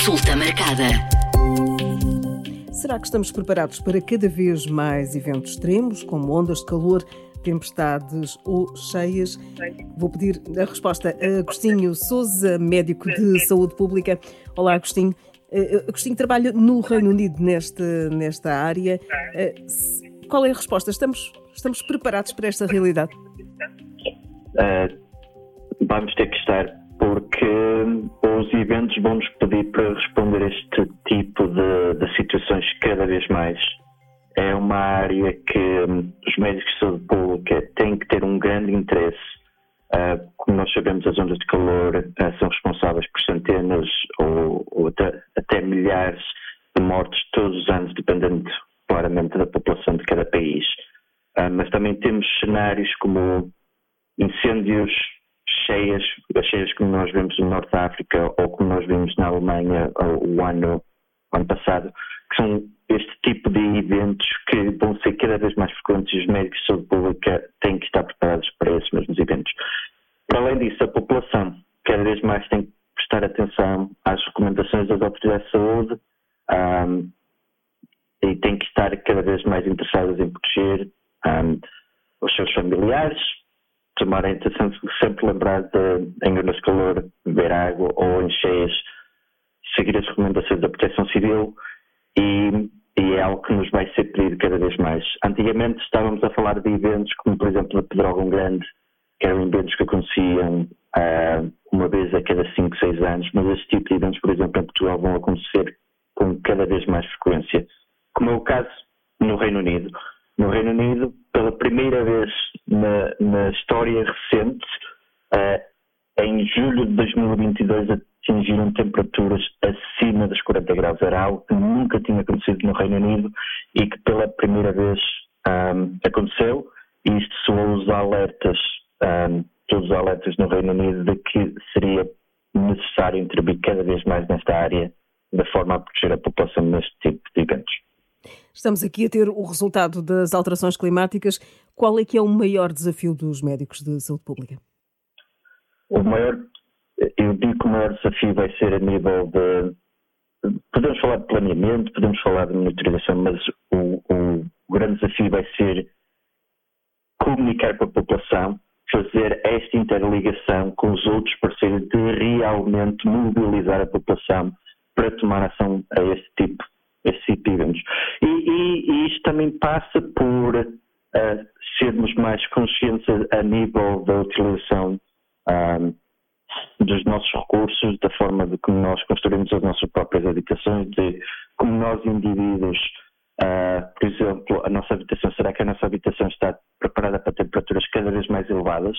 Consulta marcada. Será que estamos preparados para cada vez mais eventos extremos, como ondas de calor, tempestades ou cheias? Vou pedir a resposta a Agostinho Souza, médico de saúde pública. Olá, Agostinho. Uh, Agostinho trabalha no Reino Unido nesta, nesta área. Uh, qual é a resposta? Estamos, estamos preparados para esta realidade? Uh, vamos ter que estar porque os eventos vão nos pedir para responder a este tipo de, de situações cada vez mais. É uma área que hum, os médicos de saúde pública têm que ter um grande interesse. Uh, como nós sabemos, as ondas de calor uh, são responsáveis por centenas ou, ou até, até, milhares de mortes todos os anos, dependendo claramente da população de cada país. Uh, mas também temos cenários como incêndios cheias, as cheias como nós vemos no Norte da África ou como nós vimos na Alemanha o ano, o ano passado, que são este tipo de eventos que vão ser cada vez mais frequentes e os médicos de saúde pública têm que estar preparados para esses mesmos eventos. Para além disso, a população cada vez mais tem que prestar atenção às recomendações das autoridades de saúde um, e tem que estar cada vez mais interessadas em proteger um, os seus familiares, tomar a sempre lembrar de, de calor, beber água ou em cheias, seguir as recomendações da proteção civil e, e, é algo que nos vai ser pedido cada vez mais. Antigamente estávamos a falar de eventos como, por exemplo, a Pedrógão Grande, que eram eventos que aconteciam uh, uma vez a cada 5, 6 anos, mas este tipo de eventos, por exemplo, em Portugal vão acontecer com cada vez mais frequência, como é o caso no Reino Unido. No Reino Unido, pela primeira vez na, na história recente, uh, em julho de 2022 atingiram temperaturas acima dos 40 graus. Era algo que nunca tinha acontecido no Reino Unido e que pela primeira vez um, aconteceu. E isto soou os alertas, um, todos os alertas no Reino Unido, de que seria necessário intervir cada vez mais nesta área, da forma a proteger a população neste tipo de eventos. Estamos aqui a ter o resultado das alterações climáticas. Qual é que é o maior desafio dos médicos de saúde pública? O maior, eu digo que o maior desafio vai ser a nível de. Podemos falar de planeamento, podemos falar de monitorização, mas o, o, grande desafio vai ser comunicar com a população, fazer esta interligação com os outros parceiros de realmente mobilizar a população para tomar ação a este tipo esses equívoros. E, e, e, isto também passa por uh, sermos mais conscientes a, nível da utilização um, dos nossos recursos, da forma de como nós construímos as nossas próprias habitações, de como nós indivíduos, uh, por exemplo, a nossa habitação, será que a nossa habitação está preparada para temperaturas cada vez mais elevadas?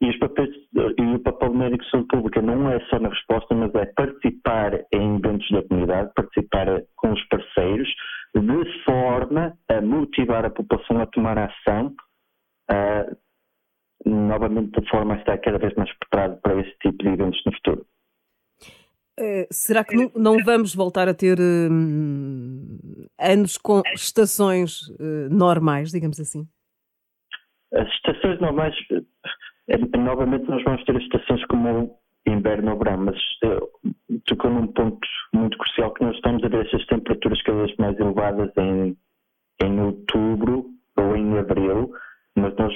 E, papéis, e, o papel do médico de saúde pública não é só na resposta, mas é participar em eventos da comunidade, participar com os parceiros, de forma a motivar a população a tomar ação, uh, novamente de forma a estar cada vez mais preparado para esse tipo de eventos no futuro. Uh, será que não, não, vamos voltar a ter uh, anos com estações uh, normais, digamos assim? As estações normais novamente nós vamos ter estações como inverno ou verão, mas uh, tocou num ponto muito crucial que nós estamos a ver essas temperaturas cada vez mais elevadas em, em outubro ou em abril, mas nós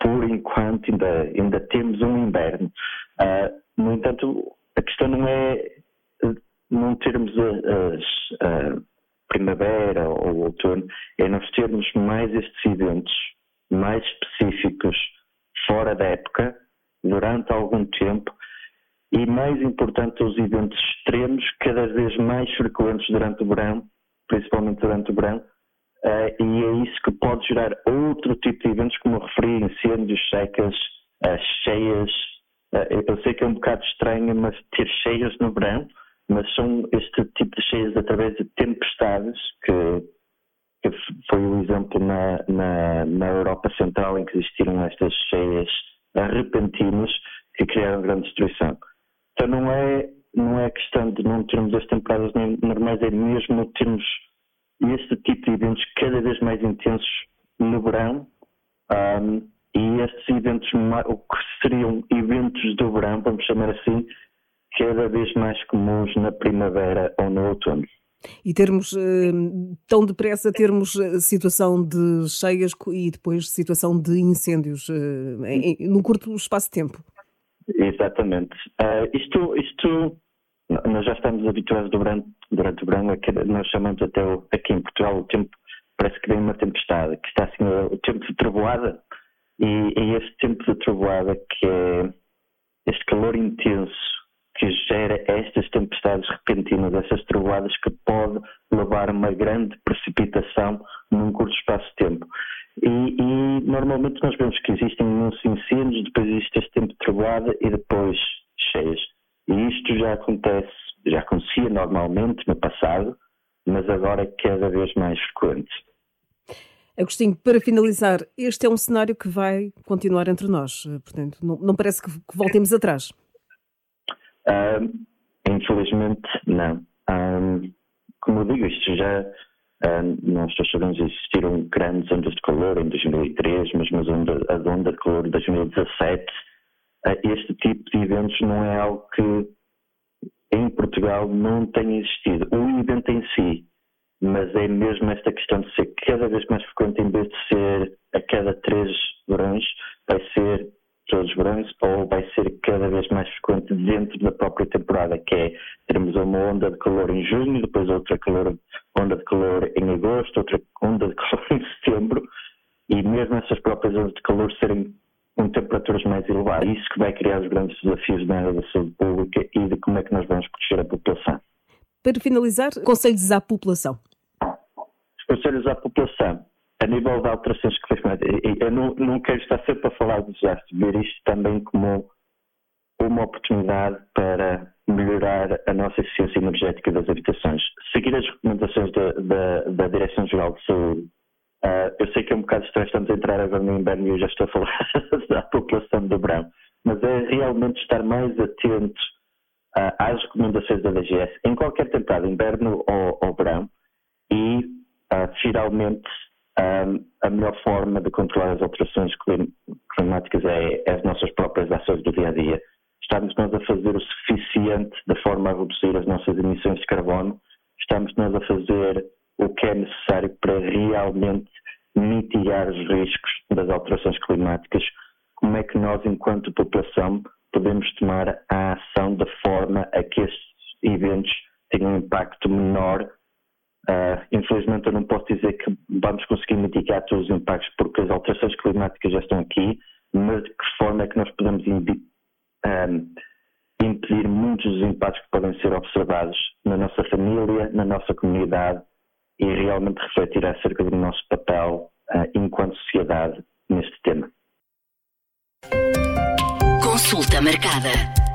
por enquanto ainda, ainda temos um inverno. Uh, no entanto, a questão não é não termos a, a, a primavera ou outono, é nós termos mais estes eventos mais específicos fora da época, durante algum tempo, e mais importante, os eventos extremos, cada vez mais frequentes durante o verão, principalmente durante o verão, uh, e é isso que pode gerar outro tipo de eventos, como eu referi, incêndios, secas, uh, cheias. Uh, eu sei que é um bocado estranho, mas ter cheias no verão, mas são este tipo de cheias através de tempestades que foi o exemplo na, na, na, Europa Central em que existiram estas cheias repentinas que criaram grande destruição. Então não é, não é questão de não termos as temporadas normais, é mesmo termos este tipo de eventos cada vez mais intensos no verão um, e estes eventos, o que seriam eventos do verão, vamos chamar assim, cada vez mais comuns na primavera ou no outono. E termos uh, tão depressa termos situação de cheias e depois situação de incêndios em, num curto espaço de tempo. Exatamente. Uh, isto, isto nós já estamos habituados durante, durante o verão, nós chamamos até aqui em Portugal o tempo, parece que vem uma tempestade, que está assim o tempo de trovoada, e é este tempo de trovoada que é este calor intenso que gera estas tempestades repentinas, essas trovoadas que pode levar uma grande precipitação num curto espaço de tempo. E, e, normalmente nós vemos que existem imensos incêndios, depois existe este tempo de trovoada e depois cheias. E isto já acontece, já acontecia normalmente no passado, mas agora é cada vez mais frequente. Agostinho, para finalizar, este é um cenário que vai continuar entre nós, portanto, não, não parece que, que, voltemos atrás. Infelizmente, não. Como eu digo, isto já. Nós já sabemos existiram grandes ondas de calor em 2003, mas a onda, a onda de calor de 2017 este tipo de eventos não é algo que em Portugal não tem existido. O evento em si, mas é mesmo esta questão de ser cada vez mais frequente, em vez de ser a cada três verões, vai ser todos os verões, ou vai ser cada vez mais frequente dentro da própria temporada, que é termos uma onda de calor em junho, depois outra calor, onda de calor em agosto, outra onda de calor em setembro, e mesmo essas próprias ondas de calor serem com temperaturas mais elevadas. Isso que vai criar os grandes desafios na área da saúde pública e de como é que nós vamos proteger a população. Para finalizar, conselhos à população. Os conselhos à população, a nível de alterações que fez, eu não, não quero estar sempre a falar de desastres, ver isto também como uma oportunidade para melhorar a nossa eficiência energética das habitações. Seguir as recomendações da, da, da Direção-Geral de Saúde Uh, eu sei que é um bocado estranho, estamos a entrar agora no inverno e eu já estou a falar da população do verão, mas é realmente estar mais atentos uh, às recomendações da DGS em qualquer temporada, inverno ou, ou verão, e uh, finalmente um, a melhor forma de controlar as alterações climáticas é, é, as nossas próprias ações do dia a dia. Estamos nós a fazer o suficiente de forma a reduzir as nossas emissões de carbono, estamos nós a fazer o que é necessário para realmente mitigar os riscos das alterações climáticas, como é que nós, enquanto população, podemos tomar a ação de forma a que estes eventos tenham um impacto menor. Infelizmente, eu não posso dizer que vamos conseguir mitigar todos os impactos, porque as alterações climáticas já estão aqui, mas de que forma é que nós podemos um, impedir muitos dos impactos que podem ser observados na nossa família, na nossa comunidade e realmente refletir acerca do nosso papel uh, enquanto sociedade neste tema. Consulta marcada.